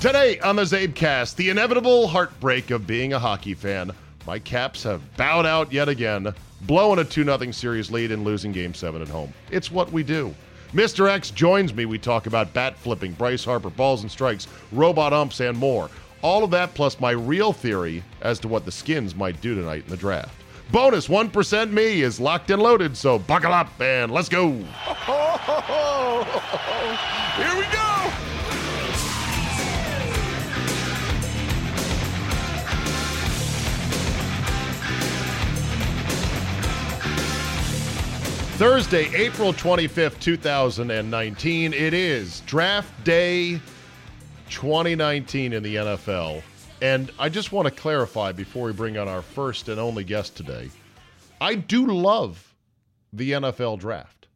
Today on the Zabecast, the inevitable heartbreak of being a hockey fan. My Caps have bowed out yet again, blowing a 2 0 series lead and losing Game 7 at home. It's what we do. Mr. X joins me. We talk about bat flipping, Bryce Harper, balls and strikes, robot umps, and more. All of that plus my real theory as to what the Skins might do tonight in the draft. Bonus 1% me is locked and loaded, so buckle up and let's go. Here we go. Thursday, April 25th, 2019. It is draft day 2019 in the NFL. And I just want to clarify before we bring on our first and only guest today I do love the NFL draft.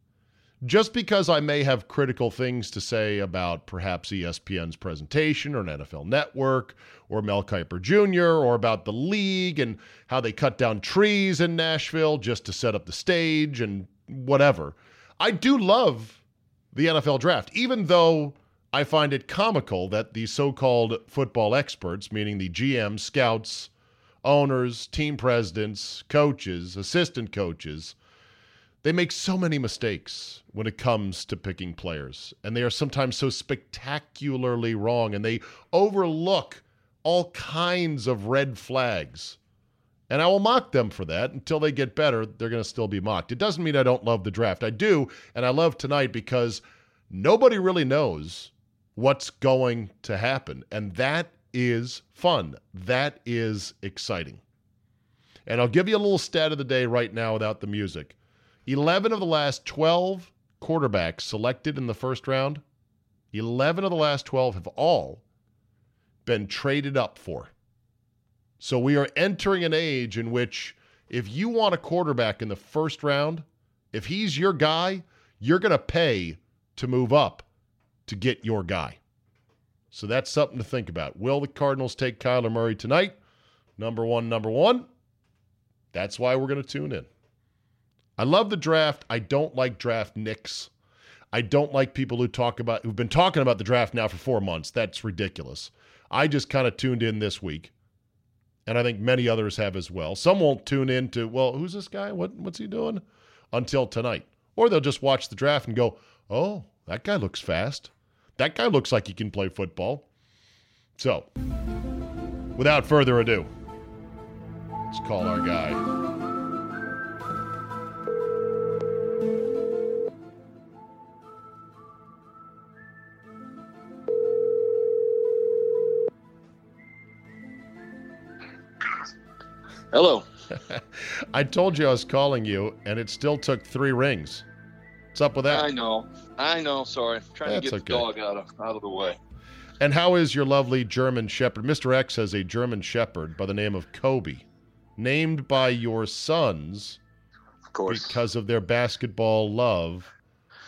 Just because I may have critical things to say about perhaps ESPN's presentation or an NFL network or Mel Kiper Jr. or about the league and how they cut down trees in Nashville just to set up the stage and whatever. I do love the NFL draft, even though I find it comical that the so called football experts, meaning the GM, scouts, owners, team presidents, coaches, assistant coaches, they make so many mistakes when it comes to picking players. And they are sometimes so spectacularly wrong and they overlook all kinds of red flags and I will mock them for that until they get better. They're going to still be mocked. It doesn't mean I don't love the draft. I do, and I love tonight because nobody really knows what's going to happen. And that is fun. That is exciting. And I'll give you a little stat of the day right now without the music. 11 of the last 12 quarterbacks selected in the first round, 11 of the last 12 have all been traded up for. So we are entering an age in which if you want a quarterback in the first round, if he's your guy, you're going to pay to move up to get your guy. So that's something to think about. Will the Cardinals take Kyler Murray tonight? Number one, number one. That's why we're going to tune in. I love the draft. I don't like draft nicks. I don't like people who talk about who've been talking about the draft now for four months. That's ridiculous. I just kind of tuned in this week and I think many others have as well. Some won't tune in to, well, who's this guy? What what's he doing? Until tonight. Or they'll just watch the draft and go, "Oh, that guy looks fast. That guy looks like he can play football." So, without further ado, let's call our guy. Hello. I told you I was calling you, and it still took three rings. What's up with that? I know. I know. Sorry. I'm trying That's to get okay. the dog out of out of the way. And how is your lovely German Shepherd? Mr. X has a German Shepherd by the name of Kobe, named by your sons Of course. because of their basketball love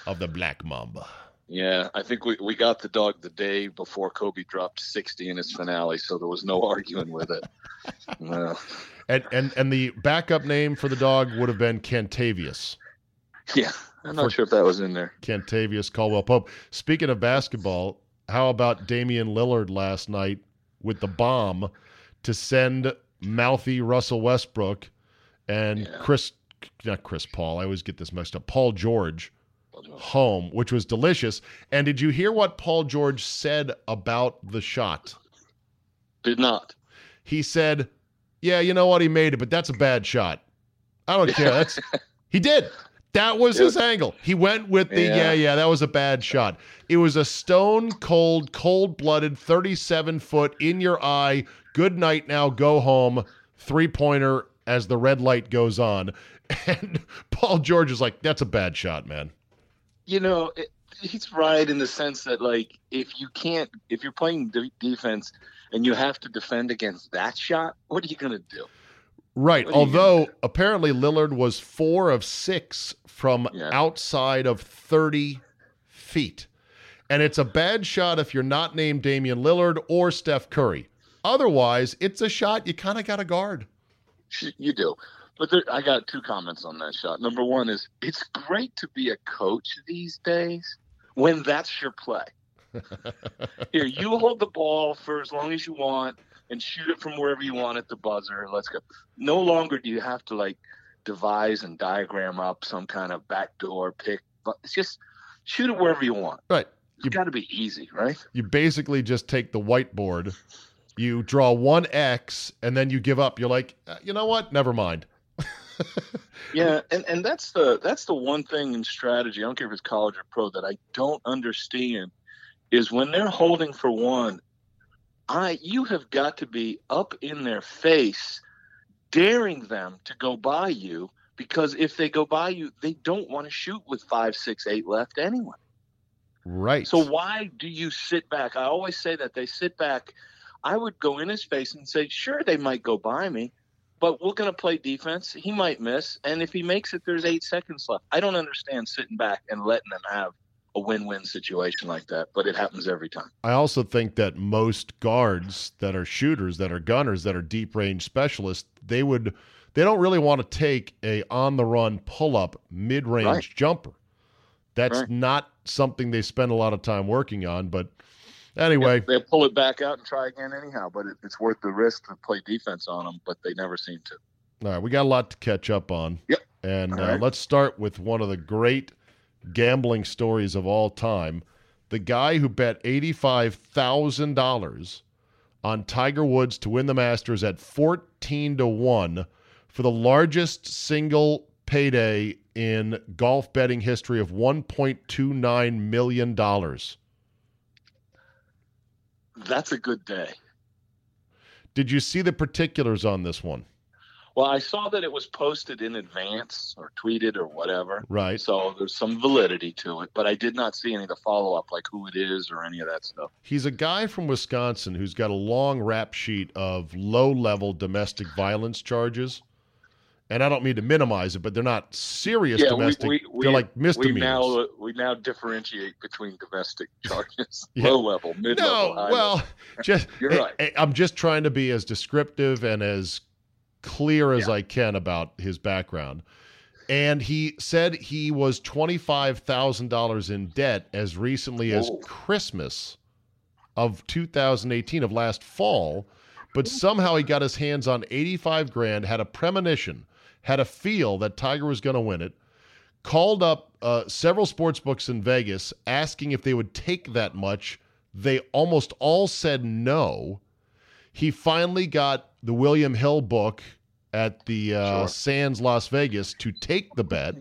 of the Black Mamba. Yeah, I think we, we got the dog the day before Kobe dropped 60 in his finale, so there was no arguing with it. No. And and and the backup name for the dog would have been Kentavious. Yeah, I'm not sure if that was in there. Kentavious Caldwell Pope. Speaking of basketball, how about Damian Lillard last night with the bomb to send mouthy Russell Westbrook and Yeah. Chris, not Chris Paul, I always get this mixed up, Paul George home, which was delicious. And did you hear what Paul George said about the shot? Did not. He said, Yeah, you know what? He made it, but that's a bad shot. I don't care. That's he did. That was his angle. He went with the yeah. Yeah. yeah, that was a bad shot. It was a stone cold, cold blooded, 37 foot in your eye. Good night now, go home. Three pointer as the red light goes on. And Paul George is like, that's a bad shot, man. You know, it, he's right in the sense that like if you can't if you're playing de- defense and you have to defend against that shot, what are you going to do? Right. Although apparently Lillard was four of six from Yeah. outside of 30 feet. And it's a bad shot if you're not named Damian Lillard or Steph Curry. Otherwise, it's a shot you kind of got to guard. You do. But there, I got two comments on that shot. Number one is it's great to be a coach these days when that's your play. Here, you hold the ball for as long as you want and shoot it from wherever you want at the buzzer. Let's go. No longer do you have to like devise and diagram up some kind of backdoor pick, but it's just shoot it wherever you want. Right. It's got to be easy, right? You basically just take the whiteboard, you draw one X, and then you give up. You're like, "Uh, you know what? Never mind. Yeah, and, and that's the that's the one thing in strategy. I don't care if it's college or pro that I don't understand is when they're holding for one, I you have got to be up in their face, daring them to go by you because if they go by you, they don't want to shoot with five, six, eight left anyway. Right. So why do you sit back? I always say that they sit back. I would go in his face and say, sure, they might go by me, but we're going to play defense. He might miss, and if he makes it, there's eight seconds left. I don't understand sitting back and letting them have a win-win situation like that, but it happens every time. I also think that most guards that are shooters, that are gunners, that are deep range specialists, they would they don't really want to take a on the run pull up mid range Right. jumper. That's Right. not something they spend a lot of time working on. But anyway, They'll pull it back out and try again anyhow, but it, it's worth the risk to play defense on them, but they never seem to. all right, we got a lot to catch up on. Yep. And uh, right. let's start with one of the great gambling stories of all time. The guy who bet $85,000 on Tiger Woods to win the Masters at 14 to 1 for the largest single payday in golf betting history of $1.29 million. That's a good day. Did you see the particulars on this one? Well, I saw that it was posted in advance or tweeted or whatever. Right. So there's some validity to it, but I did not see any of the follow up, like who it is or any of that stuff. He's a guy from Wisconsin who's got a long rap sheet of low level domestic violence charges. And I don't mean to minimize it, but they're not serious Yeah, domestic. we- we- they're like We now uh, we now differentiate between domestic charges, Yeah. low level, mid level, no, well, just You're I- right. I, I'm just trying to be as descriptive and as clear as Yeah. I can about his background. And he said he was twenty five thousand dollars in debt as recently as Whoa. Christmas of 2018 of last fall, but somehow he got his hands on 85 grand, had a premonition, had a feel that Tiger was going to win it, called up uh, several sports books in Vegas asking if they would take that much. They almost all said no. He finally got the William Hill book at the uh, Sure. Sands Las Vegas to take the bet,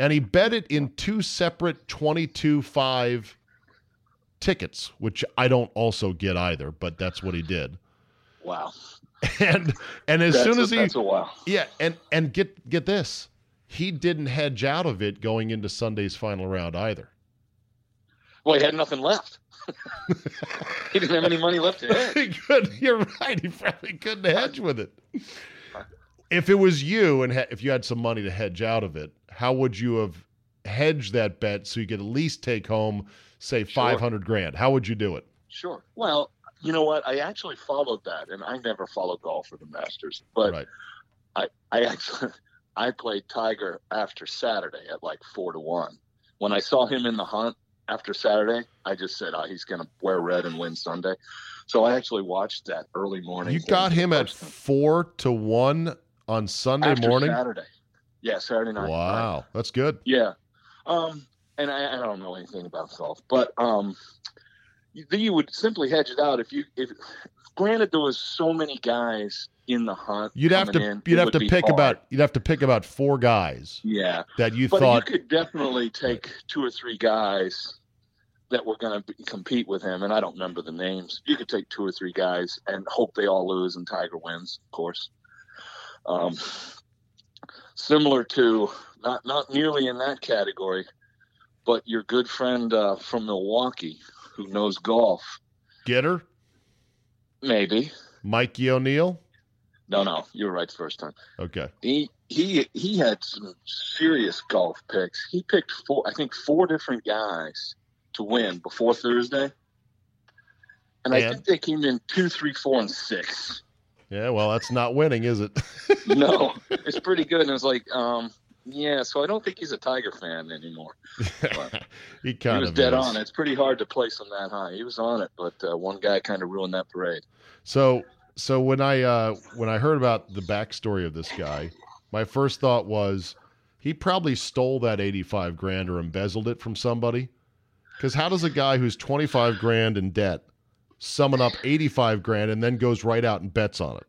and he bet it in two separate 22 5 tickets, which I don't also get either, but that's what he did. Wow. And and as That's soon a, as he that's a wow. yeah, and and get get this, he didn't hedge out of it going into Sunday's final round either. Well, he had nothing left. he didn't have any money left to hedge. he could. You're right. He probably couldn't hedge with it. If it was you and ha- if you had some money to hedge out of it, how would you have hedged that bet so you could at least take home, say, Sure. five hundred grand? How would you do it? Sure. Well, you know what? I actually followed that, and I never followed golf or the Masters, but right. I, I actually I played Tiger after Saturday at like four to one. When I saw him in the hunt after Saturday, I just said, "Oh, he's going to wear red and win Sunday." So I actually watched that early morning. You got him at four to one on Sunday after morning. Saturday. Yeah, Saturday night. Wow, that's good. Yeah. Um, and I, I don't know anything about golf, but um, then you would simply hedge it out if you if. Granted, there was so many guys in the hunt. You'd have to in, you'd have to pick hard. about you'd have to pick about four guys yeah. that you But thought you could definitely take two or three guys that were going to compete with him, and I don't remember the names. You could take two or three guys and hope they all lose, and Tiger wins, of course. Um, similar to not not nearly in that category, but your good friend uh, from Milwaukee who knows golf, Getter, maybe. Mikey O'Neill. No, no, you were right the first time. Okay. He he he had some serious golf picks. He picked four, I think, four different guys to win before Thursday, and I think they came in two, three, four, and six. Yeah, well, that's not winning, is it? No, it's pretty good. And it was like, um, yeah. So I don't think he's a Tiger fan anymore. he He was of dead is. on. It's pretty hard to place him that high. He was on it, but uh, one guy kind of ruined that parade. So, so when I uh, when I heard about the backstory of this guy, my first thought was he probably stole that eighty five grand or embezzled it from somebody. Because how does a guy who's twenty five grand in debt summon up eighty five grand and then goes right out and bets on it?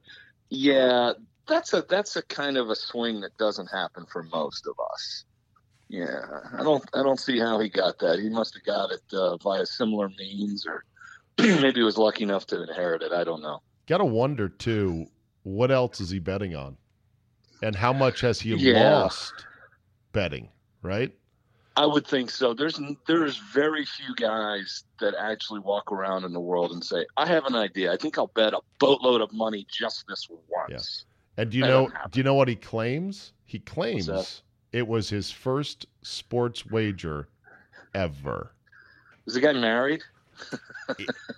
Yeah, that's a that's a kind of a swing that doesn't happen for most of us. Yeah, I don't I don't see how he got that. He must have got it uh, via similar means, or maybe he was lucky enough to inherit it. I don't know. Got to wonder too, what else is he betting on, and how much has he Yeah. lost betting? Right? I would think so. There's there's very few guys that actually walk around in the world and say, "I have an idea. I think I'll bet a boatload of money just this once." And do you That know? Do you know what he claims? He claims it was his first sports wager ever. Was the guy married?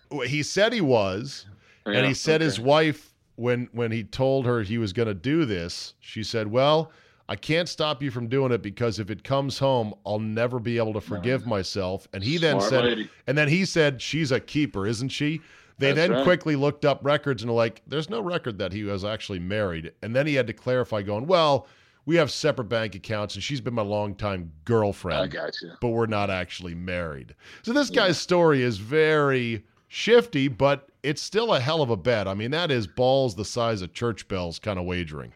Well, He said he was, and he said his wife when when he told her he was going to do this, she said, "Well, I can't stop you from doing it because if it comes home, I'll never be able to forgive myself." And he then said, lady. and then he said, "She's a keeper, isn't she?" They That's then right. quickly looked up records and were like, "There's no record that he was actually married." And then he had to clarify, going, "Well, we have separate bank accounts, and she's been my longtime girlfriend. I got you. but we're not actually married." So this guy's story is very shifty, but it's still a hell of a bet. I mean, that is balls the size of church bells kind of wagering.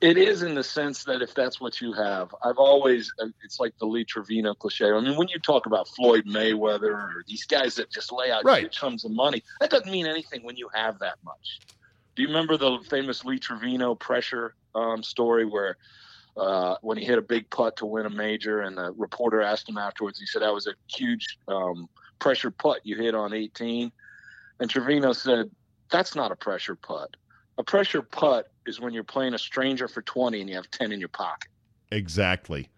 It is in the sense that if that's what you have, I've always, uh, it's like the Lee Trevino cliche. I mean, when you talk about Floyd Mayweather or these guys that just lay out Right. huge sums of money, that doesn't mean anything when you have that much. Do you remember the famous Lee Trevino pressure um, story where uh, when he hit a big putt to win a major and the reporter asked him afterwards, he said, that was a huge um, pressure putt you hit on 18. And Trevino said, that's not a pressure putt. A pressure putt is when you're playing a stranger for 20 and you have 10 in your pocket. Exactly.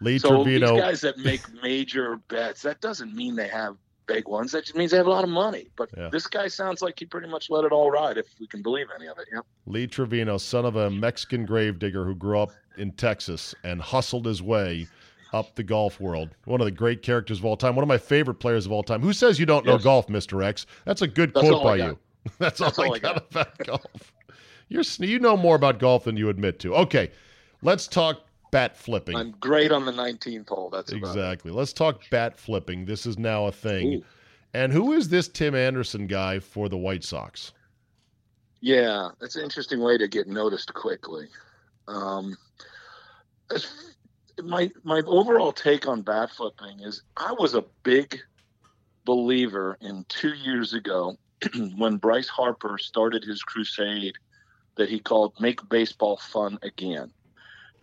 Lee So Trevino. these guys that make major bets, that doesn't mean they have big ones. That just means they have a lot of money. But Yeah. this guy sounds like he pretty much let it all ride, if we can believe any of it. Yeah. Lee Trevino, son of a Mexican gravedigger who grew up in Texas and hustled his way up the golf world. One of the great characters of all time. One of my favorite players of all time. Who says you don't know golf, Mr. X? That's a good That's quote by you. That's, That's all, I all I got, got. about golf. You're you know more about golf than you admit to. Okay, let's talk bat flipping. I'm great on the 19th hole. That's about it. Exactly. Let's talk bat flipping. This is now a thing. Ooh. And who is this Tim Anderson guy for the White Sox? Yeah, that's an interesting way to get noticed quickly. Um, my my overall take on bat flipping is I was a big believer in two years ago when Bryce Harper started his crusade that he called "Make Baseball Fun Again."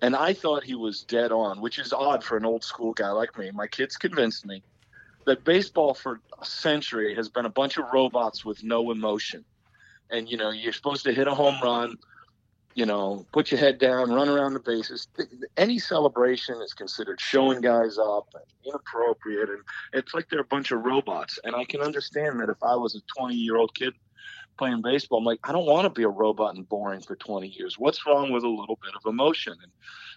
And I thought he was dead on, which is odd for an old school guy like me. My kids convinced me that baseball for a century has been a bunch of robots with no emotion and you know you're supposed to hit a home run you know put your head down run around the bases any celebration is considered showing guys up and inappropriate and it's like they're a bunch of robots and i can understand that if i was a 20 year old kid playing baseball i'm like i don't want to be a robot and boring for 20 years what's wrong with a little bit of emotion and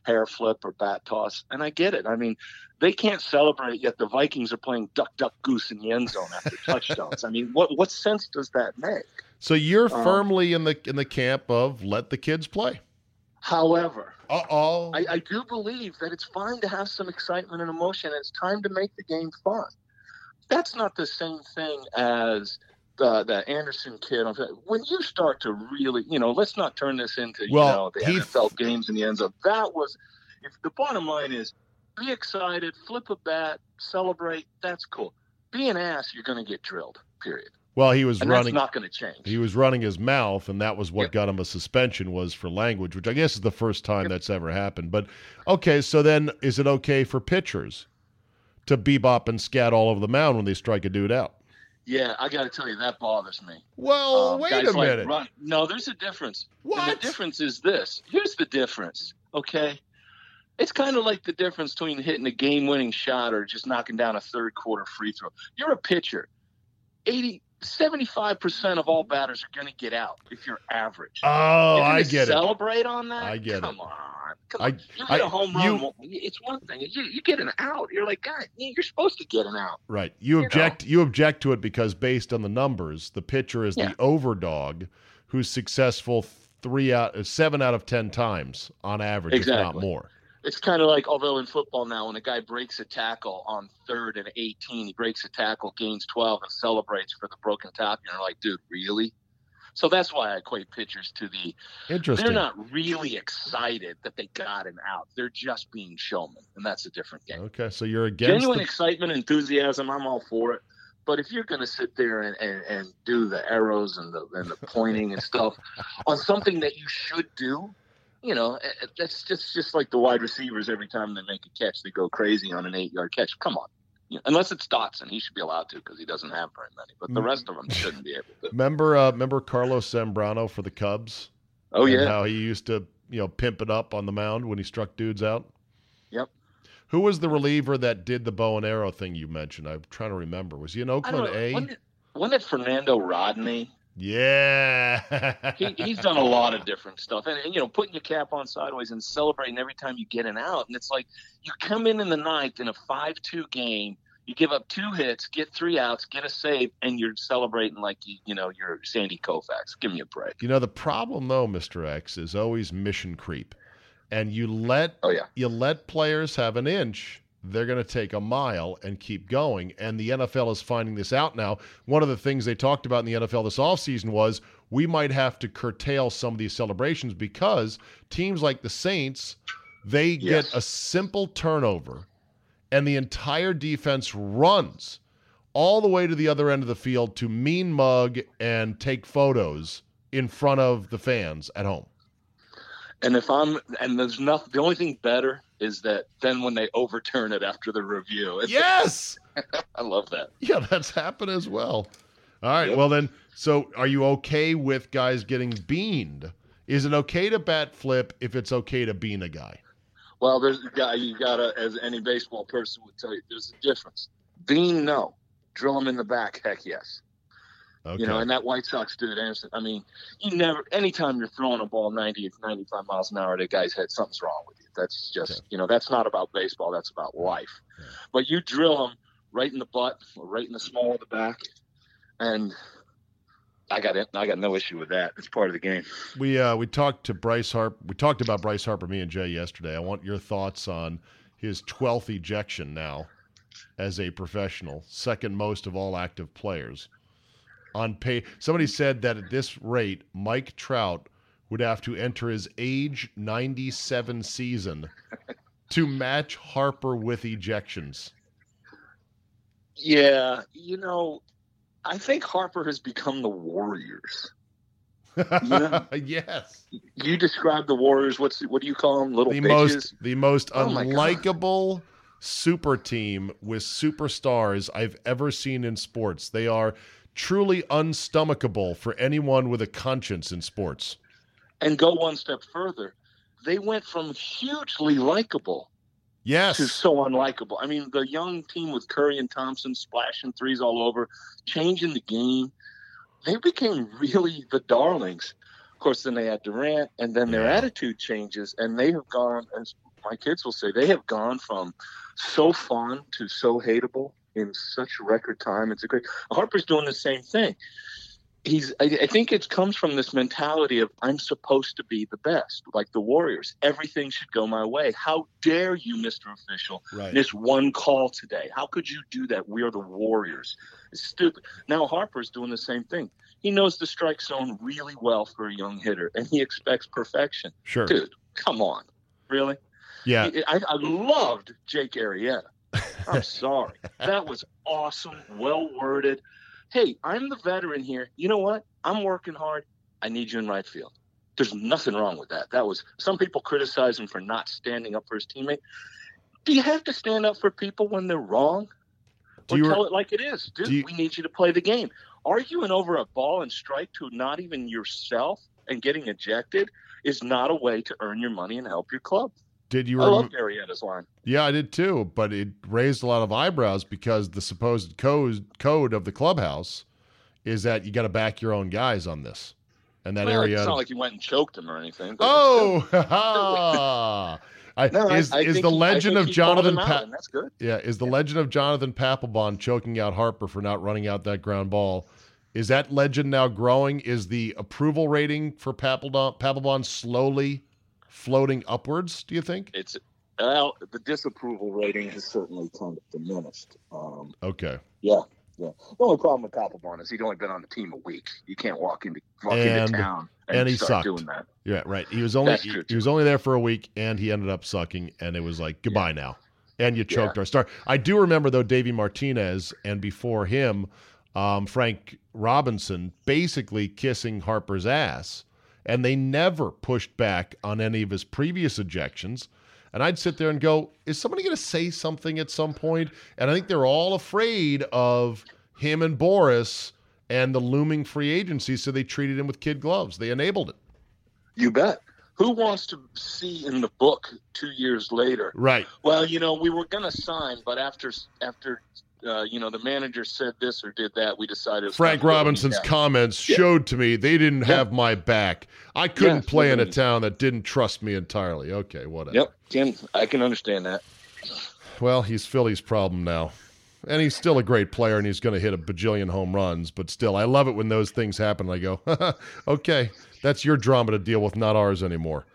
hair flip or bat toss and i get it i mean they can't celebrate yet the vikings are playing duck duck goose in the end zone after touchdowns i mean what what sense does that make So you're Um, firmly in the in the camp of let the kids play. However, Uh oh. I, I do believe that it's fine to have some excitement and emotion, and it's time to make the game fun. That's not the same thing as the, the Anderson kid. When you start to really, you know, let's not turn this into, Well, you know, the he- NFL games in the end zone. That was, if the bottom line is, be excited, flip a bat, celebrate. That's cool. Be an ass, you're going to get drilled. Period. Well, he was And running. that's not going to change. he was running his mouth, and that was what Yep. got him a suspension was for language, which I guess is the first time that's ever happened. But okay, so then is it okay for pitchers to bebop and scat all over the mound when they strike a dude out. Yeah, I got to tell you that bothers me. Well, Um, wait a like minute. run- No, there's a difference. And What? the difference is this. Here's the difference. Okay. It's kind of like the difference between hitting a game winning shot or just knocking down a third quarter free throw. You're a pitcher. 80, 75% of all batters are going to get out if you're average. Oh, You're I get it. celebrate on that? I get it. Come on. Come I- on. You get a home you- run. well, it's one thing. You, you get an out. You're like, God, you're supposed to get an out. Right. You know. object you object to it because based on the numbers, the pitcher is Yeah. the overdog who's successful three out seven out of ten times on average, if not more. It's kind of like, although in football now, when a guy breaks a tackle on third and 18, he breaks a tackle, gains 12, and celebrates for the broken tackle. You're like, dude, really? So that's why I equate pitchers to the. Interesting. They're not really excited that they got an out. They're just being showmen, and that's a different game. Okay, so you're against Genuine the, excitement, enthusiasm, I'm all for it. But if you're going to sit there and, and, and do the arrows and the, and the pointing and stuff on something that you should do, you know, that's just just like the wide receivers. Every time they make a catch, they go crazy on an eight yard catch. Come on. You know, unless it's Doctson, he should be allowed to because he doesn't have very many. But the Mm. rest of them shouldn't be able to. remember uh, remember Carlos Zambrano for the Cubs? Oh and yeah, how he used to you know pimp it up on the mound when he struck dudes out. Yep. Who was the reliever that did the bow and arrow thing you mentioned? I'm trying to remember. Was he in Oakland. A? Wasn't it, wasn't it Fernando Rodney? Yeah. he, he's done a lot of different stuff and, and, you know putting your cap on sideways and celebrating every time you get an out and it's like you come in in the ninth in a 5-2 game you give up two hits get three outs get a save and you're celebrating like you you know you're sandy koufax give me a break You know the problem though, Mr. X, is always mission creep. And you let oh yeah you let players have an inch, they're going to take a mile and keep going. And the NFL is finding this out now. One of the things they talked about in the NFL this offseason was we might have to curtail some of these celebrations because teams like the Saints, they Yes. get a simple turnover and the entire defense runs all the way to the other end of the field to mean mug and take photos in front of the fans at home. and if i'm and there's nothing the only thing better is that then when they overturn it after the review Yes. i love that Yeah, that's happened as well. All right. Yep. Well, then, so are you okay with guys getting beaned? Is it okay to bat flip if it's okay to bean a guy? Well, there's a guy you gotta, as any baseball person would tell you, there's a difference. Bean, no. Drill him in the back, heck yes. Okay. You know, and that White Sox dude, Anderson. I mean, you never. Anytime you're throwing a ball 90, 95 miles an hour at a guy's head, something's wrong with you. That's just, Okay. you know, that's not about baseball. That's about life. Yeah. But you drill him right in the butt, or right in the small of the back, and I got it. I got no issue with that. It's part of the game. we uh, we talked to Bryce Harper. We talked about Bryce Harper, me and Jay yesterday. I want your thoughts on his twelfth ejection now as a professional, second most of all active players. On pay, somebody said that at this rate, Mike Trout would have to enter his age ninety-seven season to match Harper with ejections. Yeah, you know, I think Harper has become the Warriors. Yeah. yes. You describe the Warriors. What's what do you call them? Little the bitches. most the most Oh unlikable super team with superstars I've ever seen in sports. They are truly unstomachable for anyone with a conscience in sports. and go one step further. They went from hugely likable yes. to so unlikable. I mean, the young team with Curry and Thompson splashing threes all over, changing the game. They became really the darlings. Of course, then they had Durant, and then their Yeah. attitude changes, and they have gone, as my kids will say, they have gone from so fun to so hateable in such record time. It's a great. Harper's doing the same thing. He's. I, I think it comes from this mentality of I'm supposed to be the best, like the Warriors. Everything should go my way. How dare you, Mister Official, Right. miss one call today? How could you do that? We are the Warriors. It's stupid. Now Harper's doing the same thing. He knows the strike zone really well for a young hitter, and he expects perfection. Sure. Dude, come on, really? Yeah. I, I loved Jake Arrieta. I'm sorry. That was awesome, well worded. Hey, I'm the veteran here. You know what? I'm working hard. I need you in right field. There's nothing wrong with that. That was some people criticize him for not standing up for his teammate. Do you have to stand up for people when they're wrong? Do or you tell it like it is. Dude, you- we need you to play the game. Arguing over a ball and strike to not even yourself and getting ejected is not a way to earn your money and help your club. Did you? I rem- love Marietta's line. Yeah, I did too, but it raised a lot of eyebrows because the supposed code code of the clubhouse is that you got to back your own guys on this, and that Well, area. It's not like you went and choked him or anything. oh. I, no, is I is think the legend of Jonathan pa- that's good. Yeah, is the legend of Jonathan Papelbon choking out Harper for not running out that ground ball? Is that legend now growing? Is the approval rating for Papelbon, Papelbon slowly floating upwards? Do you think? It's well, the disapproval rating has certainly kind of diminished. Um, Okay. yeah, yeah. The only problem with Papelbon is he'd only been on the team a week. You can't walk into walk And- into town and, and he start sucked. doing that. Yeah, right. He was only he, he was only there for a week, and he ended up sucking, and it was like goodbye now. And you choked our star. I do remember though, Davey Martinez, and before him, um, Frank Robinson, basically kissing Harper's ass, and they never pushed back on any of his previous ejections. And I'd sit there and go, "Is somebody going to say something at some point?" And I think they're all afraid of him and Boras and the looming free agency, so they treated him with kid gloves. They enabled it. You bet. Who wants to see in the book two years later? Right. Well, you know, we were going to sign, but after after uh, you know the manager said this or did that, we decided. Frank time to go Robinson's comments Yeah. showed to me they didn't Yeah. have my back. I couldn't Yeah, play in a town that didn't trust me entirely. Okay, whatever. Yep, Tim, I can understand that. Well, he's Philly's problem now. And he's still a great player and he's going to hit a bajillion home runs, but still, I love it when those things happen. I go, okay, that's your drama to deal with, not ours anymore.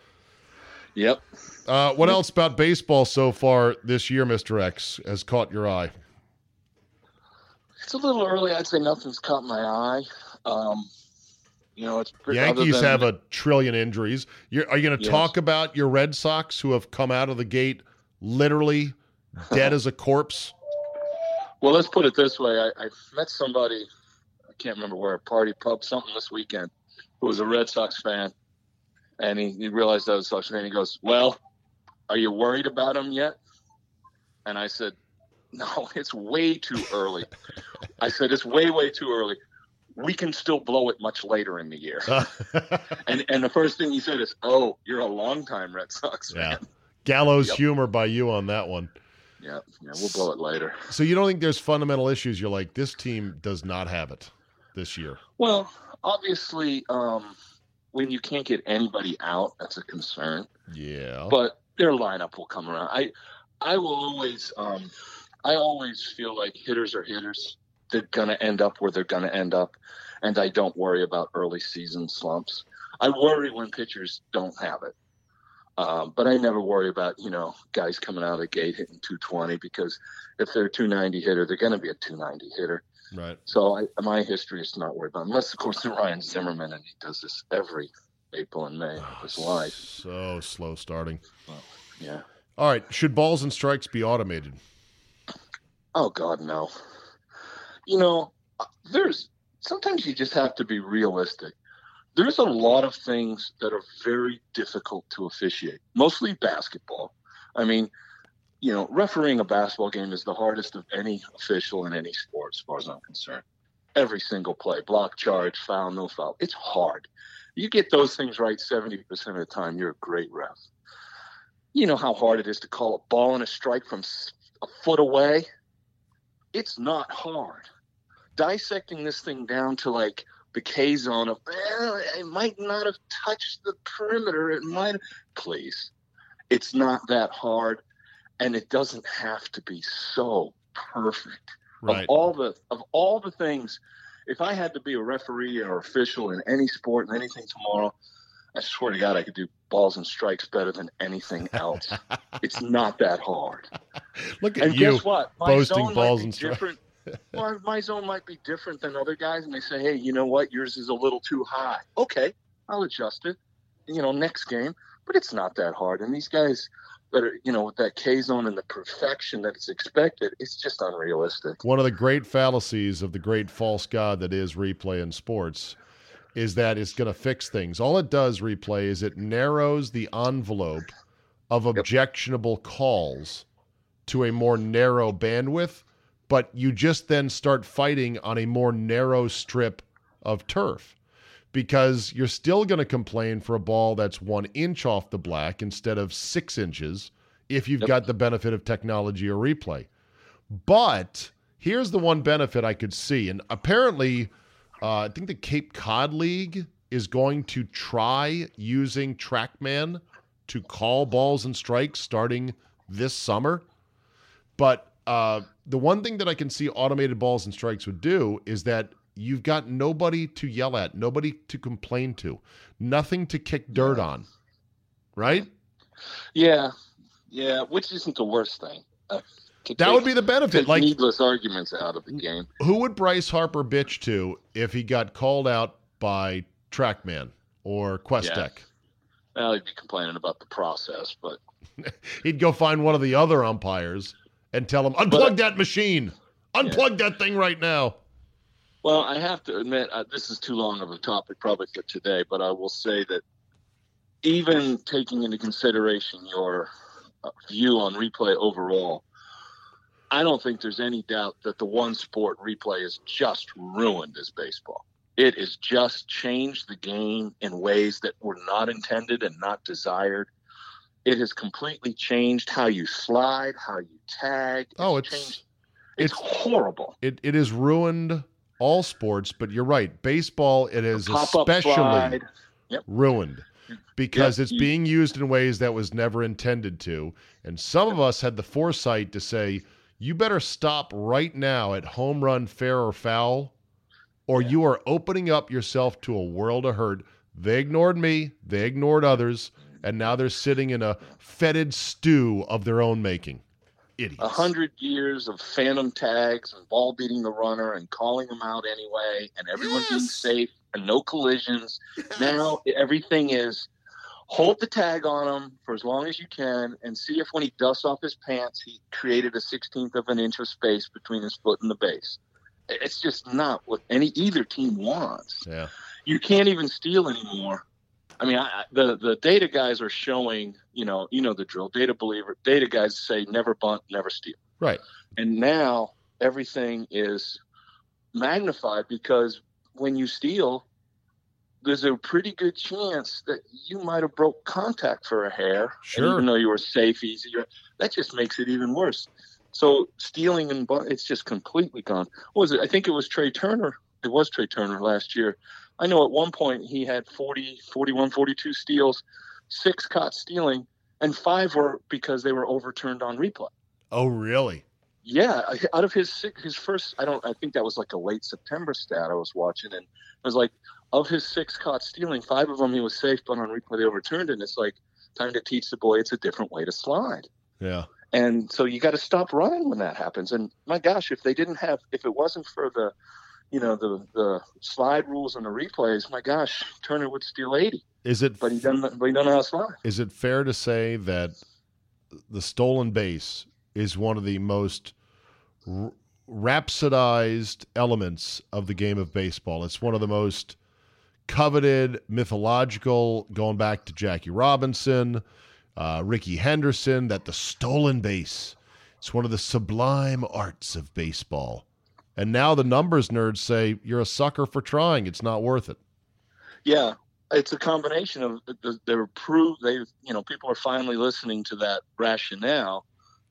Yep. Uh, what else about baseball so far this year, Mr. X, has caught your eye? It's a little early. I'd say nothing's caught my eye. Um, you know, it's pretty, Yankees than- have a trillion injuries. You're, are you going to Yes. talk about your Red Sox who have come out of the gate literally dead as a corpse? Well, let's put it this way. I, I met somebody, I can't remember where, a party, pub, something this weekend, who was a Red Sox fan. And he, he realized I was a Sox fan. He goes, Well, are you worried about him yet? And I said, No, it's way too early. I said, It's way, way too early. We can still blow it much later in the year. And and the first thing he said is, Oh, you're a longtime Red Sox fan. yeah. Gallows Yep. humor by you on that one. Yeah, yeah, we'll blow it later. So you don't think there's fundamental issues? You're like, this team does not have it this year. Well, obviously, um, when you can't get anybody out, that's a concern. Yeah. But their lineup will come around. I, I will always, um, I always feel like hitters are hitters. They're gonna end up where they're gonna end up, and I don't worry about early season slumps. I worry when pitchers don't have it. Um, but I never worry about you know guys coming out of the gate hitting 220 because if they're a 290 hitter, they're going to be a 290 hitter. right. So I, my history is to not worry about, unless of course they're Ryan Zimmerman and he does this every April and May of his life. So slow starting. Yeah. All right. Should balls and strikes be automated? Oh God, no. You know, uh, there's sometimes you just have to be realistic. There's a lot of things that are very difficult to officiate, mostly basketball. I mean, you know, refereeing a basketball game is the hardest of any official in any sport, as far as I'm concerned. Every single play, block, charge, foul, no foul. It's hard. You get those things right 70% of the time, you're a great ref. You know how hard it is to call a ball and a strike from a foot away? It's not hard. Dissecting this thing down to like the K zone of, well, it might not have touched the perimeter. It might, please. It's not that hard, and it doesn't have to be so perfect. Right. Of all the of all the things, if I had to be a referee or official in any sport and anything tomorrow, I swear to God, I could do balls and strikes better than anything else. it's not that hard. Look at And you. guess what? My boasting zone balls and strikes. different. well, my zone might be different than other guys, and they say, "Hey, you know what? Yours is a little too high." Okay, I'll adjust it. You know, next game, but it's not that hard. And these guys that are, you know, with that K zone and the perfection that is expected, it's just unrealistic. One of the great fallacies of the great false god that is replay in sports is that it's going to fix things. All it does, replay, is it narrows the envelope of objectionable calls to a more narrow bandwidth, but you just then start fighting on a more narrow strip of turf because you're still going to complain for a ball that's one inch off the black instead of six inches if you've Yep. got the benefit of technology or replay. But here's the one benefit I could see. And apparently, uh, I think the Cape Cod League is going to try using TrackMan to call balls and strikes starting this summer. But uh, the one thing that I can see automated balls and strikes would do is that you've got nobody to yell at, nobody to complain to, nothing to kick dirt on, right? Yeah, yeah, which isn't the worst thing. That would be the benefit. Like, needless arguments out of the game. who would Bryce Harper bitch to if he got called out by TrackMan or Questec? Well, he'd be complaining about the process, but He'd go find one of the other umpires and tell him, unplug But- that machine. Unplug that thing right now. Well, I have to admit, uh, this is too long of a topic probably for today, but I will say that even taking into consideration your uh, view on replay overall, I don't think there's any doubt that the one sport replay is just ruined as baseball. It has just changed the game in ways that were not intended and not desired. It has completely changed how you slide, how you tag. Oh, it's- changed. It's, it's- horrible. It it has ruined all sports, but you're right. Baseball it is especially slide. ruined because Yep, it's being used in ways that was never intended to. And some of us had the foresight to say, you better stop right now at home run, fair or foul, or you are opening up yourself to a world of hurt. They ignored me, they ignored others, and now they're sitting in a fetid stew of their own making. Idiots. a hundred years of phantom tags and ball beating the runner and calling them out anyway, and everyone being safe and no collisions. Now everything is hold the tag on him for as long as you can and see if when he dusts off his pants, he created a sixteenth of an inch of space between his foot and the base. It's just not what any either team wants Yeah. you can't even steal anymore. I mean, I, I- the the data guys are showing, you know, you know the drill. Data believer, data guys say never bunt, never steal. Right. And now everything is magnified because when you steal, there's a pretty good chance that you might have broke contact for a hair. and Sure. even though you were safe, easier, that just makes it even worse. So stealing and it's just completely gone. What was it? I think it was Trea Turner. It was Trea Turner last year. I know at one point he had 40, 41, 42 steals, six caught stealing, and five were because they were overturned on replay. Oh, really? Yeah, out of his six, his first, I don't, I think that was like a late September stat I was watching, and I was like of his six caught stealing, five of them he was safe, but on replay they overturned, and it's like time to teach the boy it's a different way to slide. Yeah. And so you got to stop running when that happens. And my gosh, if they didn't have, if it wasn't for the, you know, the the slide rules and the replays, my gosh, Turner would steal eighty, Is it but he doesn't, but he doesn't know how to slide. is it fair to say that the stolen base is one of the most r- rhapsodized elements of the game of baseball? It's one of the most coveted, mythological, going back to Jackie Robinson, uh, Rickey Henderson, that the stolen base. It's one of the sublime arts of baseball. And now the numbers nerds say you're a sucker for trying. It's not worth it. Yeah, it's a combination of the- they're proved. They, you know, people are finally listening to that rationale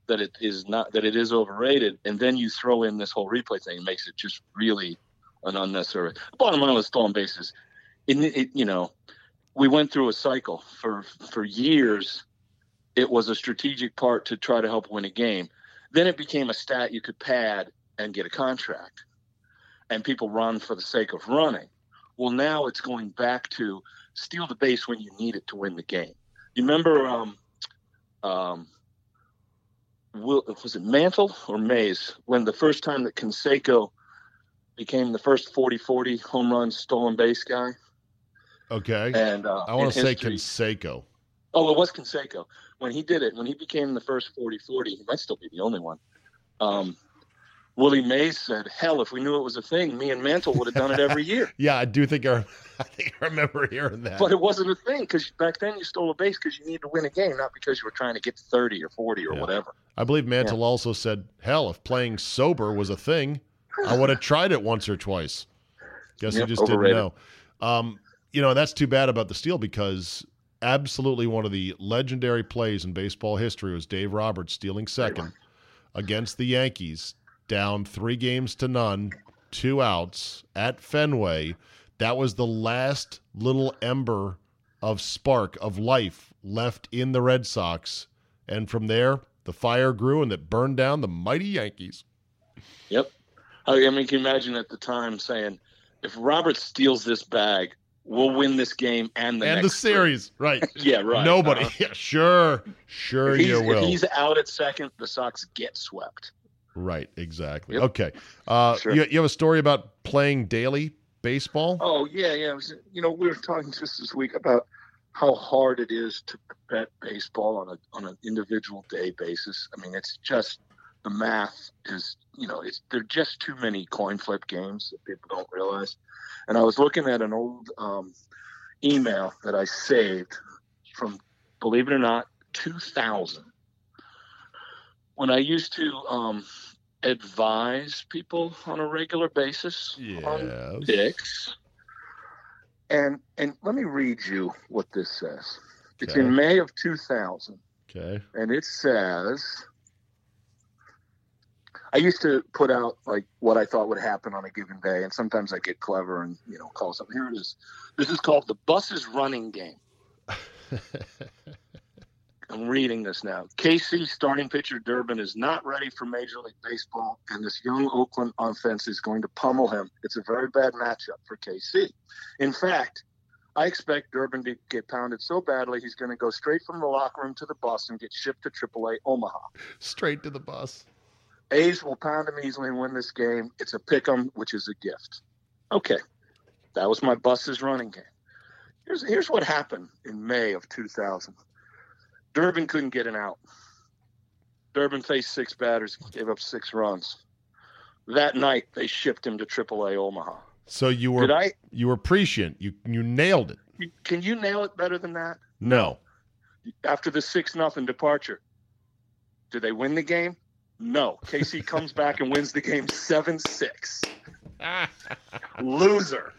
that it is not that it is overrated, and then you throw in this whole replay thing, it makes it just really an unnecessary. Bottom line with stolen bases, it, you know, we went through a cycle for for years. It was a strategic part to try to help win a game. Then it became a stat you could pad and get a contract, and people run for the sake of running. Well, now it's going back to steal the base when you need it to win the game. You remember, um, um, Will, was it Mantle or Mays when the first time that Canseco became the first 40-40 home run stolen base guy? Okay. And uh, I want to say history- Canseco. Oh, it was Canseco. When he did it, when he became the first 40 40, he might still be the only one. Um, Willie Mays said, "Hell, if we knew it was a thing, me and Mantle would have done it every year." yeah, I do think I, I think I remember hearing that. But it wasn't a thing because back then you stole a base because you needed to win a game, not because you were trying to get to thirty or forty or Yeah. whatever. I believe Mantle Yeah. also said, "Hell, if playing sober was a thing, I would have tried it once or twice." Guess Yep, he just overrated. didn't know. Um, you know, that's too bad about the steal because absolutely one of the legendary plays in baseball history was Dave Roberts stealing second against the Yankees, down three games to none, two outs at Fenway. That was the last little ember of spark of life left in the Red Sox. And from there, the fire grew and that burned down the mighty Yankees. Yep. I I mean, can you imagine at the time saying, "If Roberts steals this bag, we'll win this game and the and the next three." series, right. Yeah, right. Nobody. Uh-huh. Yeah, sure. Sure If he's, you if will. he's out at second, the Sox get swept. Right, exactly. Yep. Okay. Uh, Sure. you, you have a story about playing daily baseball? Oh yeah, yeah. Was, you know, we were talking just this week about how hard it is to bet baseball on a on an individual day basis. I mean, it's just the math is, you know, it's there are just too many coin flip games that people don't realize. And I was looking at an old um, email that I saved from, believe it or not, 2000. When I used to um, advise people on a regular basis on Yes. picks. And and let me read you what this says. It's in May of 2000, Okay. and it says. I used to put out like what I thought would happen on a given day, and sometimes I get clever and you know call something. Here it is. This is called the buses running game. I'm reading this now. KC starting pitcher Durbin is not ready for Major League Baseball, and this young Oakland offense is going to pummel him. It's a very bad matchup for KC. In fact, I expect Durbin to get pounded so badly he's going to go straight from the locker room to the bus and get shipped to AAA Omaha. Straight to the bus. A's will pound them easily and win this game. It's a pick 'em, which is a gift. Okay, that was my buses running game. Here's here's what happened in May of 2000. Durbin couldn't get an out. Durbin faced six batters, gave up six runs. That night, they shipped him to AAA Omaha. So you were Did I? you were prescient. You you nailed it. Can you nail it better than that? No. After the six nothing departure, did they win the game? No. KC comes back and wins the game seven six. Loser.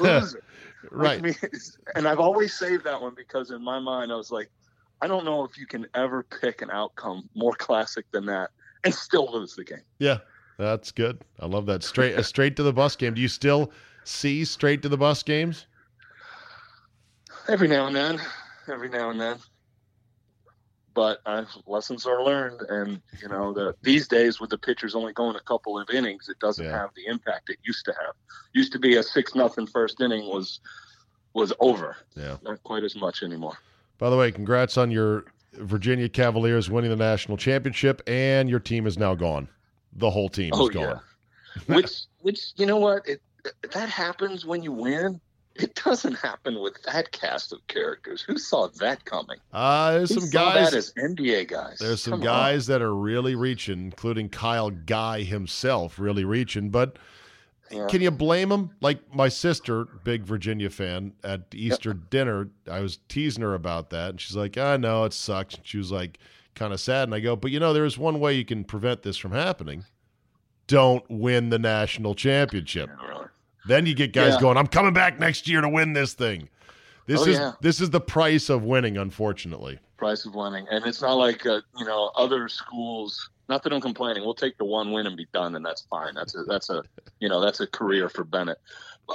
Loser. right. I mean, it's- and I've always saved that one because in my mind I was like, I don't know if you can ever pick an outcome more classic than that and still lose the game. Yeah. That's good. I love that. Straight a straight to the bus game. Do you still see straight to the bus games? Every now and then, every now and then. But uh, lessons are learned, and you know the these days with the pitchers only going a couple of innings, it doesn't Yeah. have the impact it used to have. Used to be a six nothing first inning was was over. Yeah. Not quite as much anymore. By the way, congrats on your Virginia Cavaliers winning the national championship, and your team is now gone. The whole team is Oh, gone. which which you know what it that happens when you win it doesn't happen with that cast of characters who saw that coming Uh, there's Who some saw guys. that as nba guys There's some Come on. guys that are really reaching, including Kyle Guy himself, really reaching. But Yeah. can you blame him? Like my sister, big Virginia fan, at Easter dinner, I was teasing her about that, and she's like, "I know it sucks." And she was like, kind of sad, and I go, "But you know, there's one way you can prevent this from happening. Don't win the national championship. Yeah, really. Then you get guys Yeah. going, "I'm coming back next year to win this thing." This Oh, is yeah. this is the price of winning, unfortunately. price of winning and it's not like uh, you know other schools not that i'm complaining we'll take the one win and be done and that's fine that's a that's a you know that's a career for bennett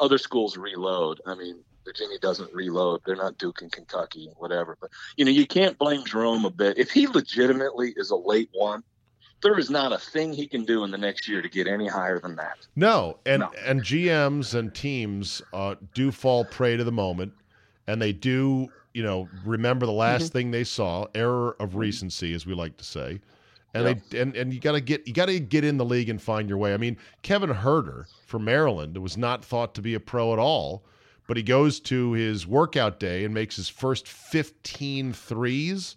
other schools reload i mean virginia doesn't reload they're not duke and kentucky whatever but you know you can't blame jerome a bit if he legitimately is a late one there is not a thing he can do in the next year to get any higher than that No, and No. and GMs and teams uh, do fall prey to the moment, and they do, you know, remember the last Mm-hmm. thing they saw, error of recency, as we like to say, and they and and you got to get you got to get in the league and find your way. I mean, Kevin Huerter from Maryland was not thought to be a pro at all, but he goes to his workout day and makes his first 15 threes,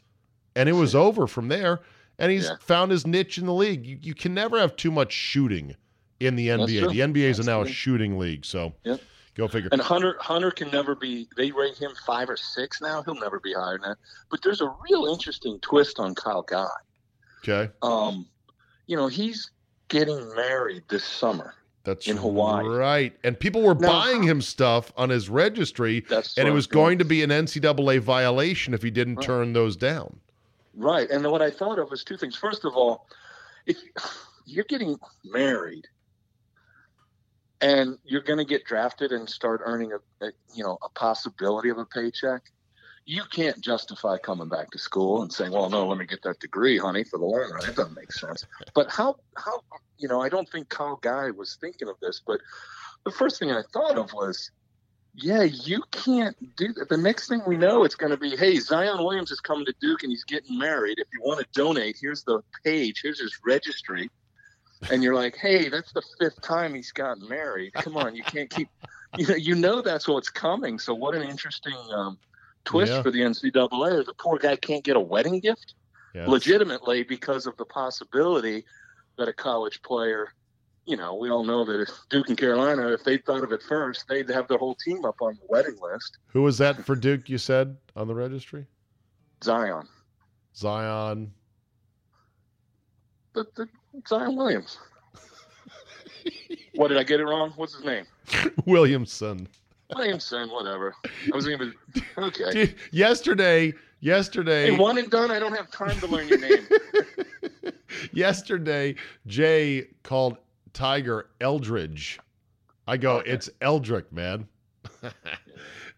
and it was over from there. And he's Yeah. found his niche in the league. You, you can never have too much shooting in the NBA. The NBA is now a shooting league, so Yep. go figure. And Hunter Hunter can never be. They rate him five or six now. He'll never be higher than that. But there's a real interesting twist on Kyle Guy. Okay, Um, you know, he's getting married this summer. that's in Hawaii. right? And people were Now, buying him stuff on his registry, That's and it was doing. going to be an NCAA violation if he didn't Right. turn those down. Right. And what I thought of was two things. First of all, if you're getting married and you're going to get drafted and start earning a, a you know a possibility of a paycheck, you can't justify coming back to school and saying, "Well, no, let me get that degree, honey, for the long run." That doesn't make sense. But how how you know I don't think Kyle Guy was thinking of this, but the first thing I thought of was yeah, you can't do that. The next thing we know, it's going to be, hey, Zion Williams is coming to Duke and he's getting married. If you want to donate, here's the page, here's his registry. And you're like, hey, that's the fifth time he's gotten married. Come on, you can't keep, you know, you know that's what's coming. So what an interesting um, twist Yeah. for the NCAA. The poor guy can't get a wedding gift Yeah. legitimately because of the possibility that a college player, you know, we all know that if Duke and Carolina, if they thought of it first, they'd have their whole team up on the wedding list. Who was that for Duke? You said on the registry, Zion, Zion. the, the Zion Williams. what did I get it wrong? What's his name? Williamson. Williamson, whatever. I was even okay. Dude, yesterday, yesterday, Hey, one and done. I don't have time to learn your name. yesterday, Jay called Tiger Eldridge. I go, Okay. it's Eldrick, man.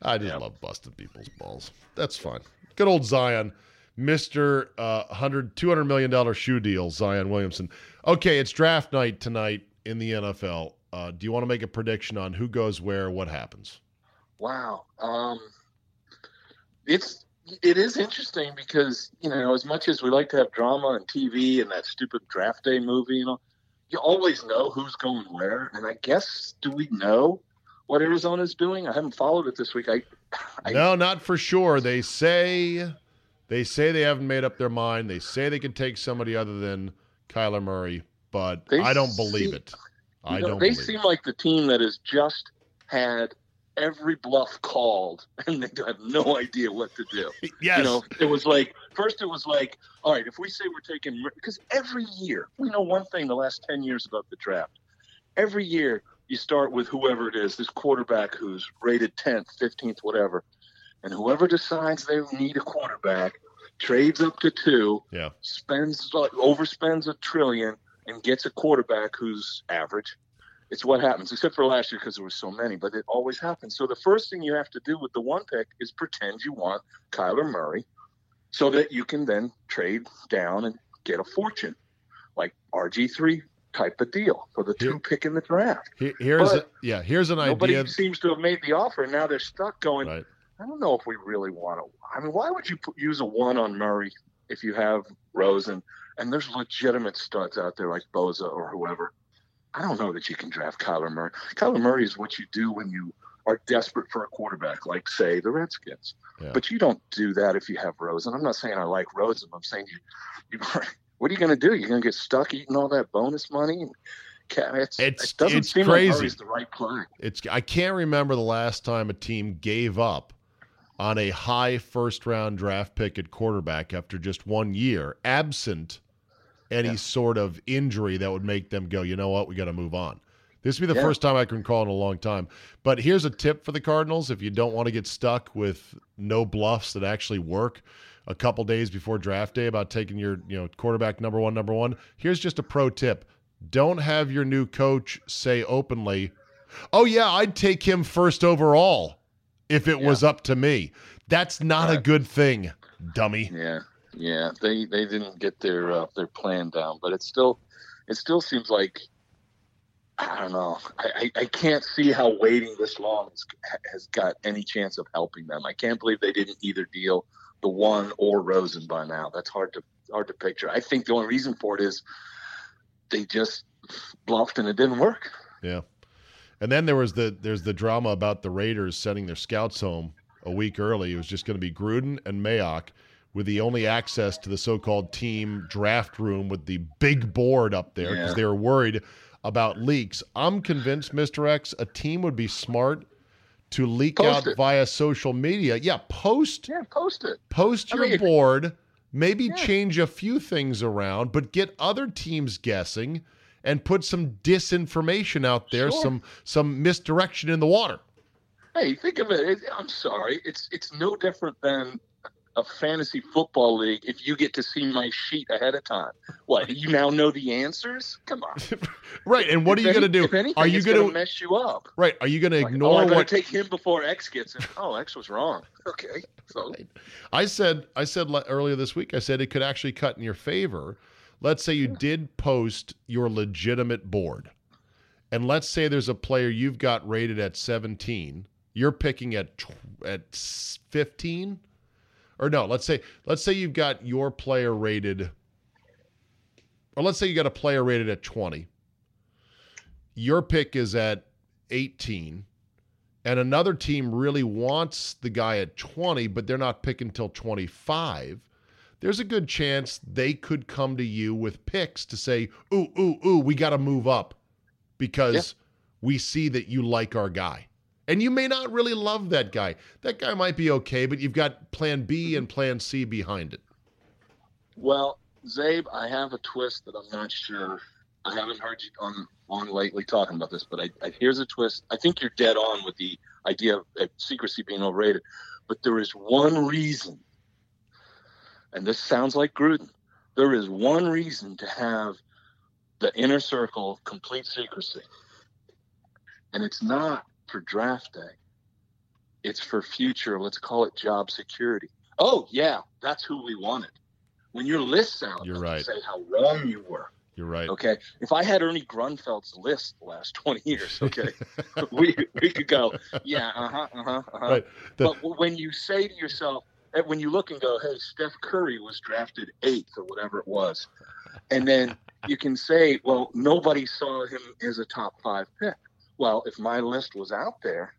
I just Yeah. love busting people's balls. That's fine. Good old Zion, Mister uh, 100 200 million dollar shoe deal, Zion Williamson. Okay, it's draft night tonight in the NFL. Uh, do you want to make a prediction on who goes where, what happens? Wow. Um, it's it is interesting because you know as much as we like to have drama and TV and that stupid draft day movie, you know, you always know who's going where. And I guess do we know what Arizona's doing? I haven't followed it this week. I, I No, not for sure. They say they say they haven't made up their mind. They say they could take somebody other than Kyler Murray, but I don't believe seem- it. I know, don't they seem it. like the team that has just had every bluff called and they have no idea what to do. Yes. You know, it was like first it was like, all right, if we say we're taking because every year we know one thing the last ten years about the draft. Every year you start with whoever it is, this quarterback who's rated tenth, fifteenth, whatever, and whoever decides they need a quarterback trades up to two, Yeah. spends like overspends a trillion, and gets a quarterback who's average. It's what happens, except for last year because there were so many, but it always happens. So the first thing you have to do with the one pick is pretend you want Kyler Murray so that you can then trade down and get a fortune like RG3 type of deal for the two Here- pick in the draft. Here's a, yeah. Here's an idea. Nobody idea. seems to have made the offer, and now they're stuck going, Right. I don't know if we really want to. I mean, why would you put, use a one on Murray if you have Rosen and there's legitimate studs out there like Bosa or whoever? I don't know that you can draft Kyler Murray. Kyler Murray is what you do when you are desperate for a quarterback, like say the Redskins. Yeah. But you don't do that if you have Rosen. I'm not saying I like Rosen. I'm saying you. you what are you going to do? You're going to get stuck eating all that bonus money. And it's, It's- it doesn't it's seem crazy. like the right play. It's I can't remember the last time a team gave up on a high first round draft pick at quarterback after just one year, absent any Yeah. sort of injury that would make them go, you know what, we got to move on. This would be the Yeah. first time I can call in a long time. But here's a tip for the Cardinals: if you don't want to get stuck with no bluffs that actually work, a couple days before draft day about taking your you know quarterback number one, number one. Here's just a pro tip: don't have your new coach say openly, "Oh yeah, I'd take him first overall if it was up to me." That's not a good thing, dummy. Yeah, yeah. They they didn't get their uh, their plan down, but it still it still seems like I don't know. I, I, I can't see how waiting this long has, has got any chance of helping them. I can't believe they didn't either deal the one or Rosen by now. That's hard to hard to picture. I think the only reason for it is they just bluffed and it didn't work. Yeah. And then there was the there's the drama about the Raiders sending their scouts home a week early. It was just going to be Gruden and Mayock with the only access to the so-called team draft room with the big board up there because Yeah. they were worried about leaks. I'm convinced, Mr. X, a team would be smart to leak Post out it. via social media. Yeah, post Yeah, post it. post I your mean, board, maybe Yeah. change a few things around, but get other teams guessing and put some disinformation out there, Sure. some some misdirection in the water. Hey, think of it. it. I'm sorry. It's it's no different than a fantasy football league if you get to see my sheet ahead of time. What? You now know the answers? Come on. Right, and what If are you any- going to do? If anything, are you it's going gonna mess you up? Right, are you going to Like, oh, ignore oh, I gotta what take him before X gets him. Oh, X was wrong. Okay, so I said I said earlier this week I said it could actually cut in your favor. Let's say you did post your legitimate board. And let's say there's a player you've got rated at 17, you're picking at tw- at 15 or no, let's say let's say you've got your player rated or let's say you got a player rated at 20. Your pick is at 18 and another team really wants the guy at 20, but they're not picking till 25, there's a good chance they could come to you with picks to say, ooh, ooh, ooh, we got to move up because we see that you like our guy. And you may not really love that guy. That guy might be okay, but you've got plan B and plan C behind it. well, Zabe, I have a twist that I'm not sure. I haven't heard you on on lately talking about this, but I, I here's a twist. I think you're dead on with the idea of, of secrecy being overrated, but there is one reason, and this sounds like Gruden. There is one reason to have the inner circle complete secrecy, and it's not for draft day. It's for future. Let's call it job security. Oh yeah, that's who we wanted. When your list's out, You're right. Say how wrong you were. You're right. Okay, if I had Ernie Grunfeld's list the last twenty years, okay, we we could go, yeah, uh huh, uh huh, uh huh. Right. The- But when you say to yourself, eh, when you look and go, hey, Steph Curry was drafted eighth or whatever it was, and then you can say, well, nobody saw him as a top five pick. Well, if my list was out there,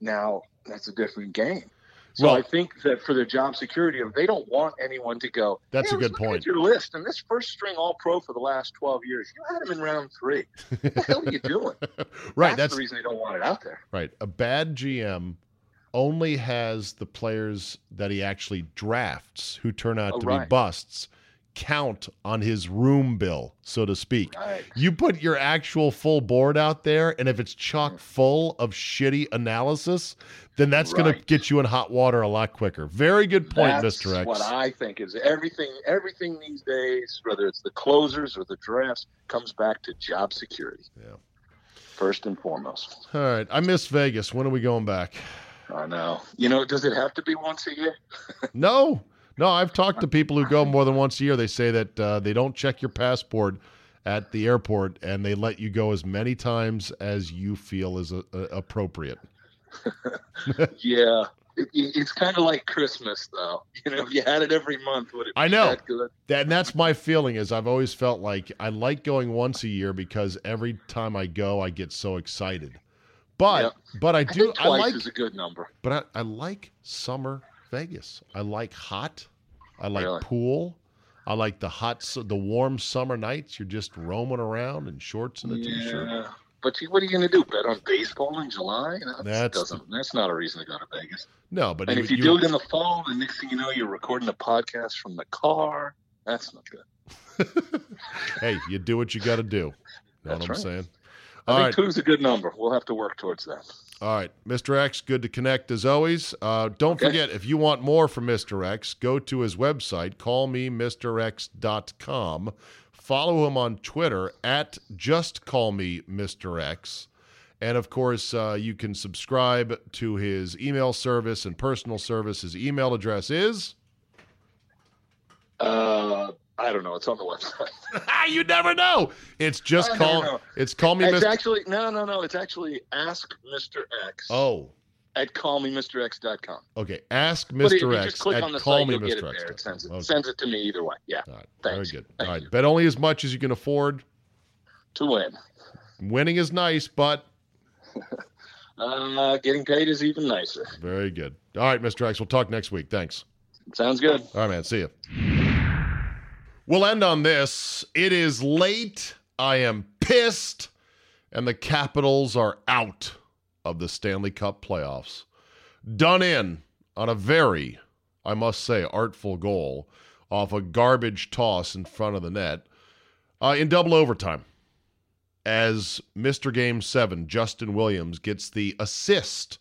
now that's a different game. So Well- I think that for the job security, of they don't want anyone to go. That's "Hey, a good point. Your list and this first string All Pro for the last twelve years, you had him in round three. What the hell are you doing? right. That's, That's the reason they don't want it out there. Right. A bad GM only has the players that he actually drafts who turn out Oh, to be busts count on his room bill, so to speak. Right. You put your actual full board out there, and if it's chock mm. full of shitty analysis, then that's going to get you in hot water a lot quicker. Very good point, That's Mr. X. That's what I think is everything. Everything these days, whether it's the closers or the drafts, comes back to job security. Yeah. First and foremost. All right. I miss Vegas. When are we going back? I know. You know, does it have to be once a year? No, no. I've talked to people who go more than once a year. They say that uh, they don't check your passport at the airport, and they let you go as many times as you feel is uh, uh, appropriate. yeah. It, it- it's kind of like Christmas, though. You know, if you had it every month, would it be I know. that good? That, and that's my feeling. Is I've always felt like I like going once a year because every time I go, I get so excited. But Yep. but I I do think I like is a good number. but I, I like summer Vegas. I like hot. I like Really? pool. I like the hot, the warm summer nights. You're just roaming around in shorts and a t-shirt. But what are you going to do? Bet on baseball in July? That That's- doesn't. That's not a reason to go to Vegas. No, but And if you, you- do it in the fall, the next thing you know, you're recording a podcast from the car. That's not good. hey, you do what you got to do. You know That's what I'm right. saying? I All think right, two's a good number. We'll have to work towards that. All right, Mr. X, good to connect as always. Uh, don't Okay. forget, if you want more from Mr. X, go to his website, callmemrx.com. Follow him on Twitter at just call me Mr. X. And of course, uh, you can subscribe to his email service and personal service. His email address is. Uh, I don't know. It's on the website. you never know. It's just I call. It's call me it's Mr. actually no, no, no. It's actually ask Mr. X Oh, at callmemrx.com. okay. Ask But Mr. just X click at on the call site, me you'll get it Mr. there. It X. sends it, Okay. sends it to me either way. Yeah, All right. Thanks. Very good. Thank All right. you. Bet only as much as you can afford. to win. Winning is nice, but Uh, getting paid is even nicer. very good. All right, Mr. X. We'll talk next week. Thanks. Sounds good. All right, man. See you. We'll end on this. It is late. I am pissed. And the Capitals are out of the Stanley Cup playoffs. Done in on a very, I must say, artful goal off a garbage toss in front of the net uh, in double overtime. As Mr. Game 7, Justin Williams, gets the assist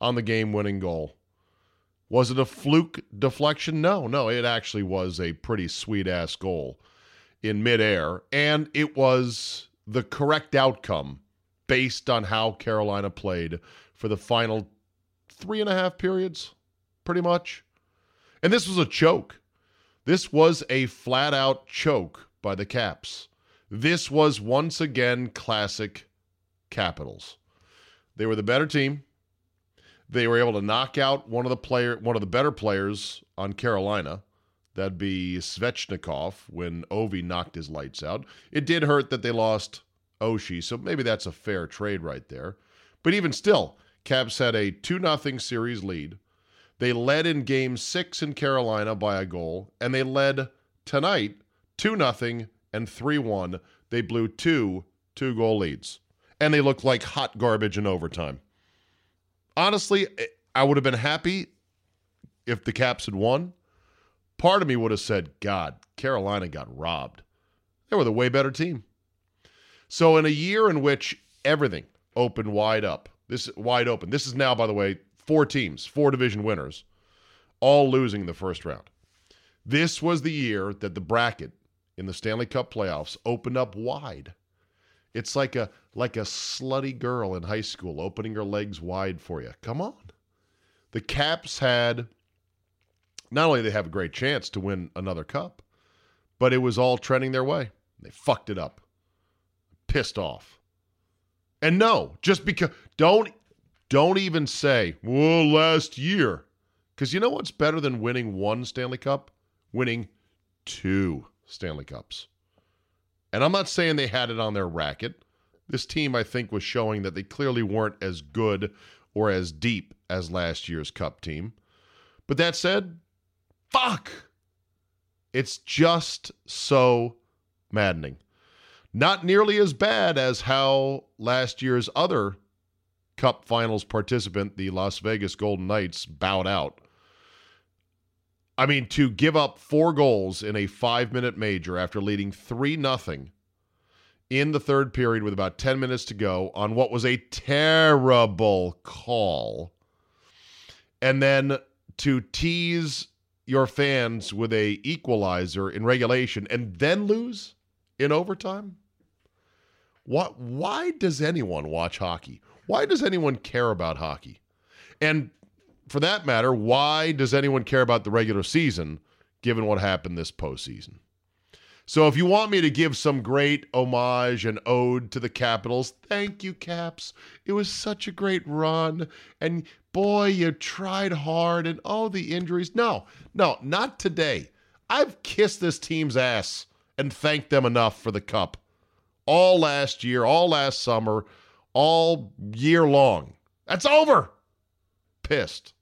on the game winning goal. Was it a fluke deflection? No, no, it actually was a pretty sweet ass goal in midair. And it was the correct outcome based on how Carolina played for the final three and a half periods, pretty much. And this was a choke. This was a flat out choke by the Caps. This was once again classic Capitals. They were the better team. They were able to knock out one of the player, one of the better players on Carolina. That'd be Svechnikov when Ovi knocked his lights out. It did hurt that they lost Oshie, so maybe that's a fair trade right there. But even still, Caps had a 2 0 series lead. They led in game six in Carolina by a goal, and they led tonight 2 0 and 3 1. They blew two two goal leads, and they looked like hot garbage in overtime. Honestly, eh, I would have been happy if the Caps had won. Part of me would have said, God, Carolina got robbed. They were the way better team. So, in a year in which everything opened wide up, this wide open, this is now, by the way, four teams, four division winners, all losing the first round. This was the year that the bracket in the Stanley Cup playoffs opened up wide. It's like a like a slutty girl in high school opening her legs wide for you. Come on. The Caps had not only they have a great chance to win another cup, but it was all trending their way. They fucked it up. Pissed off. And no, just because don't don't even say, "Well, last year." Cuz you know what's better than winning one Stanley Cup? Winning two. Stanley Cups. And I'm not saying they had it on their racket. This team, I think, was showing that they clearly weren't as good or as deep as last year's Cup team. But that said, fuck. It's just so maddening. Not nearly as bad as how last year's other Cup Finals participant, the Las Vegas Golden Knights, bowed out. I mean, to give up four goals in a five minute major after leading 3 nothing in the third period with about 10 minutes to go on what was a terrible call. And then to tease your fans with a equalizer in regulation and then lose in overtime? What why does anyone watch hockey? Why does anyone care about hockey? And for that matter, why does anyone care about the regular season given what happened this postseason? So if you want me to give some great homage and ode to the Capitals, thank you, Caps. It was such a great run. And boy, you tried hard. And oh, the injuries. No, no, not today. I've kissed this team's ass and thanked them enough for the cup. All last year, all last summer, all year long. That's over. Pissed.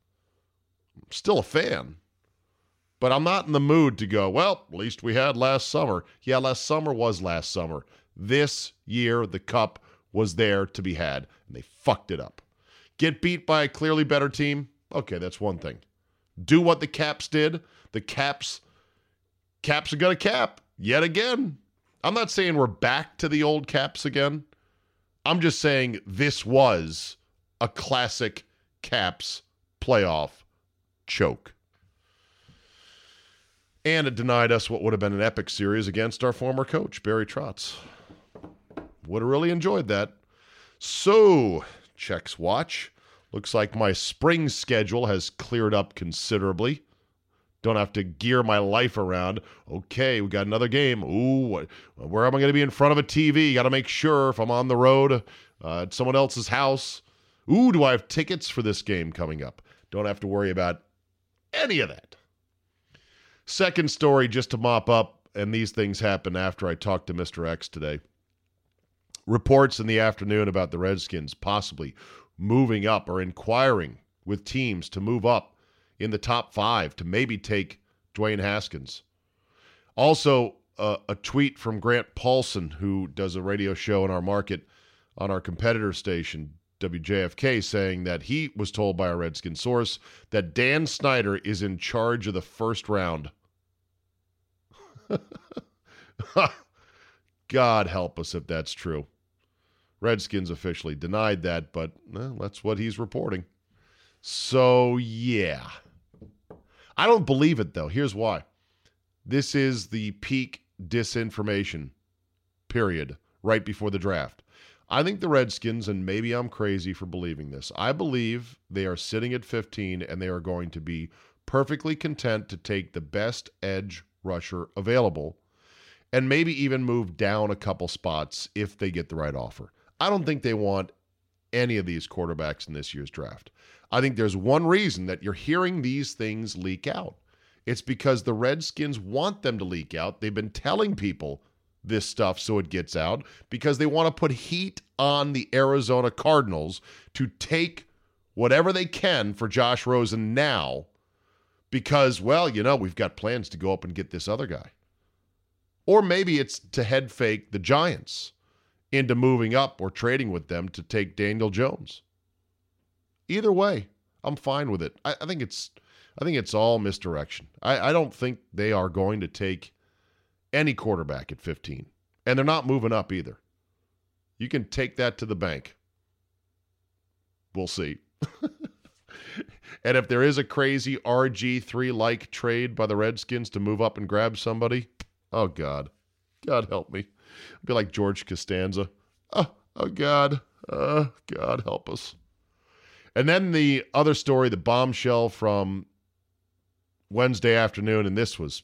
Still a fan but I'm not in the mood to go, well, at least we had last summer. Yeah, last summer was last summer. This year, the cup was there to be had, and they fucked it up. Get beat by a clearly better team? Okay, that's one thing. Do what the Caps did. The Caps, Caps are going to cap yet again. I'm not saying we're back to the old Caps again. I'm just saying this was a classic Caps playoff choke and it denied us what would have been an epic series against our former coach, Barry Trotz. Would have really enjoyed that. So, checks watch. Looks like my spring schedule has cleared up considerably. Don't have to gear my life around. Okay, we got another game. Ooh, where am I going to be in front of a TV? Got to make sure if I'm on the road uh, at someone else's house. Ooh, do I have tickets for this game coming up? Don't have to worry about any of that. Second story, just to mop up, and these things happen after I talked to Mr. X today. Reports in the afternoon about the Redskins possibly moving up or inquiring with teams to move up in the top five to maybe take Dwayne Haskins. Also, uh, a tweet from Grant Paulsen, who does a radio show in our market on our competitor station, WJFK, saying that he was told by a Redskin source that Dan Snyder is in charge of the first round. God help us if that's true. Redskins officially denied that, but well, that's what he's reporting. So, yeah. I don't believe it, though. Here's why this is the peak disinformation period right before the draft. I think the Redskins, and maybe I'm crazy for believing this, I believe they are sitting at 15 and they are going to be perfectly content to take the best edge rusher available and maybe even move down a couple spots if they get the right offer. I don't think they want any of these quarterbacks in this year's draft. I think there's one reason that you're hearing these things leak out. It's because the Redskins want them to leak out. They've been telling people this stuff so it gets out because they want to put heat on the Arizona Cardinals to take whatever they can for Josh Rosen now because, well, you know, we've got plans to go up and get this other guy. Or maybe it's to head fake the Giants into moving up or trading with them to take Daniel Jones. Either way, I'm fine with it. I, I think it's I think it's all misdirection. I, I don't think they are going to take any quarterback at 15. And they're not moving up either. You can take that to the bank. We'll see. and if there is a crazy RG3 like trade by the Redskins to move up and grab somebody, oh God. God help me. I'd be like George Costanza. Oh, oh God. Oh, God help us. And then the other story, the bombshell from Wednesday afternoon, and this was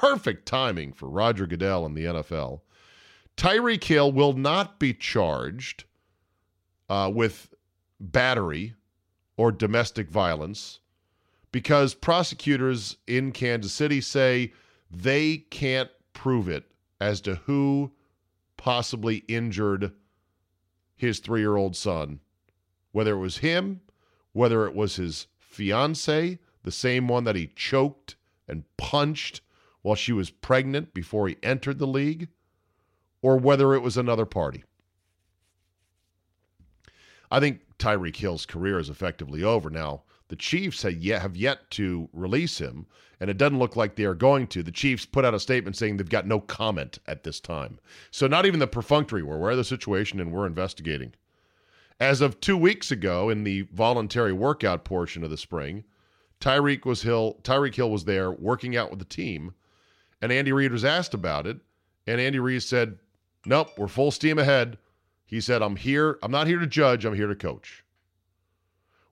perfect timing for Roger Goodell and the NFL. Tyreek Hill will not be charged uh, with battery or domestic violence because prosecutors in Kansas City say they can't prove it as to who possibly injured his three year old son, whether it was him, whether it was his fiance, the same one that he choked and punched while she was pregnant before he entered the league, or whether it was another party. I think Tyreek Hill's career is effectively over now. The Chiefs have yet, have yet to release him, and it doesn't look like they are going to. The Chiefs put out a statement saying they've got no comment at this time. So, not even the perfunctory, we're aware of the situation and we're investigating. As of two weeks ago, in the voluntary workout portion of the spring, Tyreek was Hill. Tyreek Hill was there working out with the team, and Andy Reid was asked about it, and Andy Reid said, "Nope, we're full steam ahead." He said, "I'm here. I'm not here to judge. I'm here to coach."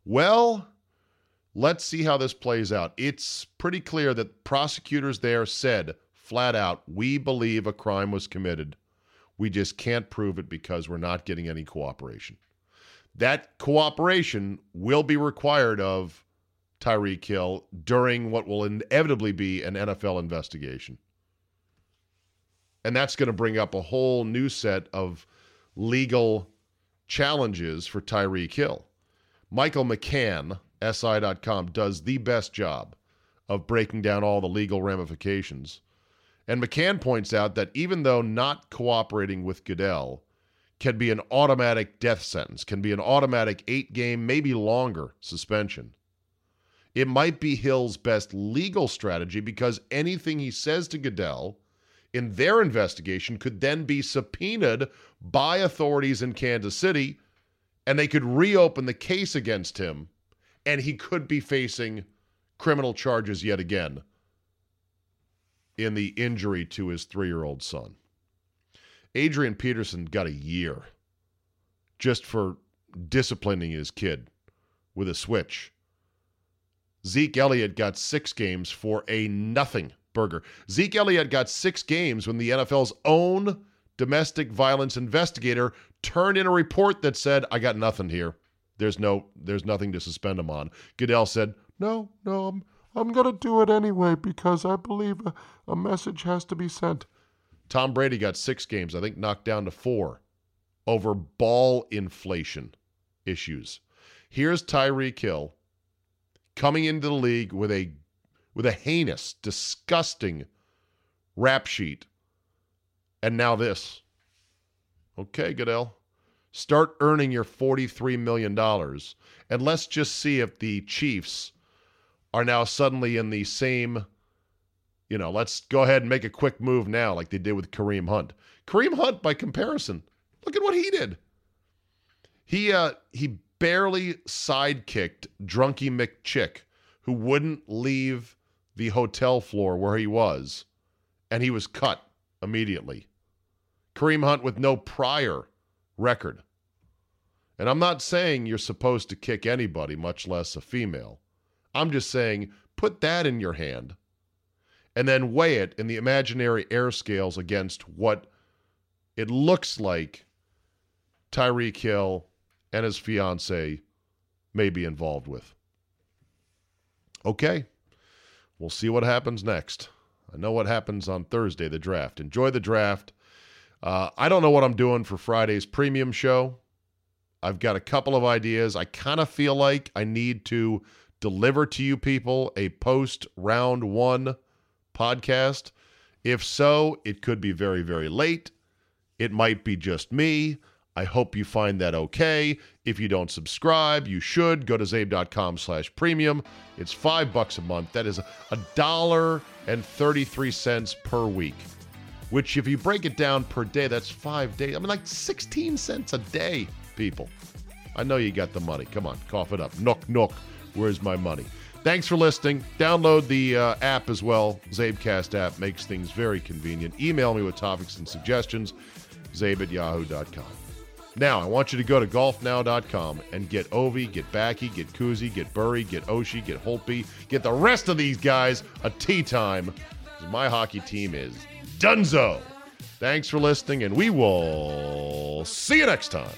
Well, let's see how this plays out. It's pretty clear that prosecutors there said flat out, "We believe a crime was committed. We just can't prove it because we're not getting any cooperation." That cooperation will be required of Tyreek Hill during what will inevitably be an NFL investigation. And that's going to bring up a whole new set of legal challenges for Tyreek Hill. Michael McCann, SI.com, does the best job of breaking down all the legal ramifications. And McCann points out that even though not cooperating with Goodell can be an automatic death sentence, can be an automatic eight game, maybe longer suspension, it might be Hill's best legal strategy because anything he says to Goodell in their investigation could then be subpoenaed by authorities in Kansas City and they could reopen the case against him and he could be facing criminal charges yet again in the injury to his three year old son. Adrian Peterson got a year just for disciplining his kid with a switch. Zeke Elliott got six games for a nothing burger. Zeke Elliott got six games when the NFL's own domestic violence investigator turned in a report that said, I got nothing here. There's no there's nothing to suspend him on. Goodell said, No, no, I'm I'm gonna do it anyway because I believe a, a message has to be sent. Tom Brady got six games, I think knocked down to four over ball inflation issues. Here's Tyreek Hill coming into the league with a with a heinous, disgusting rap sheet. And now this. Okay, Goodell. Start earning your $43 million. And let's just see if the Chiefs are now suddenly in the same, you know, let's go ahead and make a quick move now, like they did with Kareem Hunt. Kareem Hunt, by comparison, look at what he did. He uh he barely sidekicked Drunky McChick, who wouldn't leave the hotel floor where he was, and he was cut immediately. Kareem Hunt with no prior record. And I'm not saying you're supposed to kick anybody, much less a female. I'm just saying put that in your hand and then weigh it in the imaginary air scales against what it looks like Tyreek Hill and his fiance may be involved with. Okay, we'll see what happens next. I know what happens on Thursday, the draft. Enjoy the draft. Uh, I don't know what I'm doing for Friday's premium show. I've got a couple of ideas. I kind of feel like I need to deliver to you people a post round one podcast. If so, it could be very, very late. It might be just me. I hope you find that okay. If you don't subscribe, you should go to zabe.com slash premium. It's five bucks a month. That is a dollar and 33 cents per week, which if you break it down per day, that's five days. I mean, like 16 cents a day, people. I know you got the money. Come on, cough it up. Nook, nook. Where's my money? Thanks for listening. Download the uh, app as well. Zabecast app makes things very convenient. Email me with topics and suggestions. Zabe at yahoo.com. Now, I want you to go to golfnow.com and get Ovi, get Backy, get Kuzi, get Burry, get Oshie, get Holtby, get the rest of these guys a tee time. My hockey team is Dunzo. Thanks for listening, and we will see you next time.